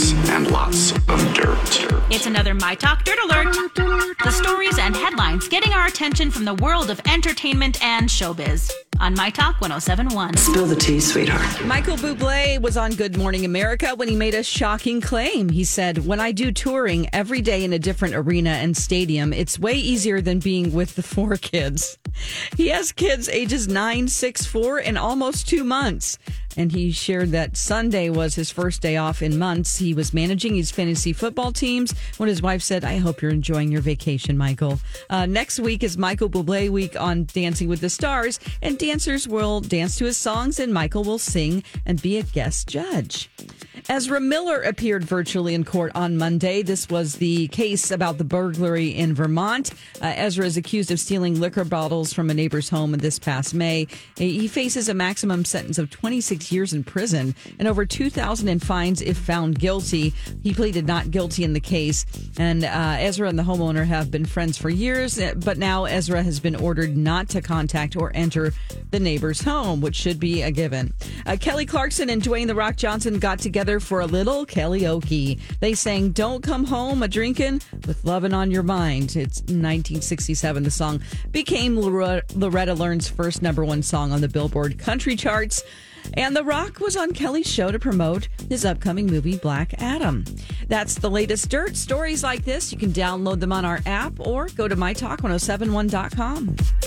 Lots and lots of dirt. It's another My Talk Dirt Alert. The stories and headlines getting our attention from the world of entertainment and showbiz on My Talk 1071. Spill the tea, sweetheart. Michael Bublé was on Good Morning America when he made a shocking claim. He said, When I do touring every day in a different arena and stadium, it's way easier than being with the four kids. He has kids ages nine, six, four, and almost two months. And he shared that Sunday was his first day off in months. He was managing his fantasy football teams when his wife said, I hope you're enjoying your vacation, Michael. Uh, next week is Michael Bublé week on Dancing with the Stars, and dancers will dance to his songs, and Michael will sing and be a guest judge. Ezra Miller appeared virtually in court on Monday. This was the case about the burglary in Vermont. Uh, Ezra is accused of stealing liquor bottles from a neighbor's home this past May. He faces a maximum sentence of 26 years in prison and over 2,000 in fines if found guilty. He pleaded not guilty in the case, and uh, Ezra and the homeowner have been friends for years. uh, But now Ezra has been ordered not to contact or enter the neighbor's home, which should be a given. Uh, Kelly Clarkson and Dwayne the Rock Johnson got together for a little karaoke. They sang "Don't Come Home a Drinkin' with Lovin' on Your Mind." It's 1967. The song became Loretta Lynn's first number one song on the Billboard country charts. And The Rock was on Kelly's show to promote his upcoming movie, Black Adam. That's the latest dirt. Stories like this, you can download them on our app or go to mytalk1071.com.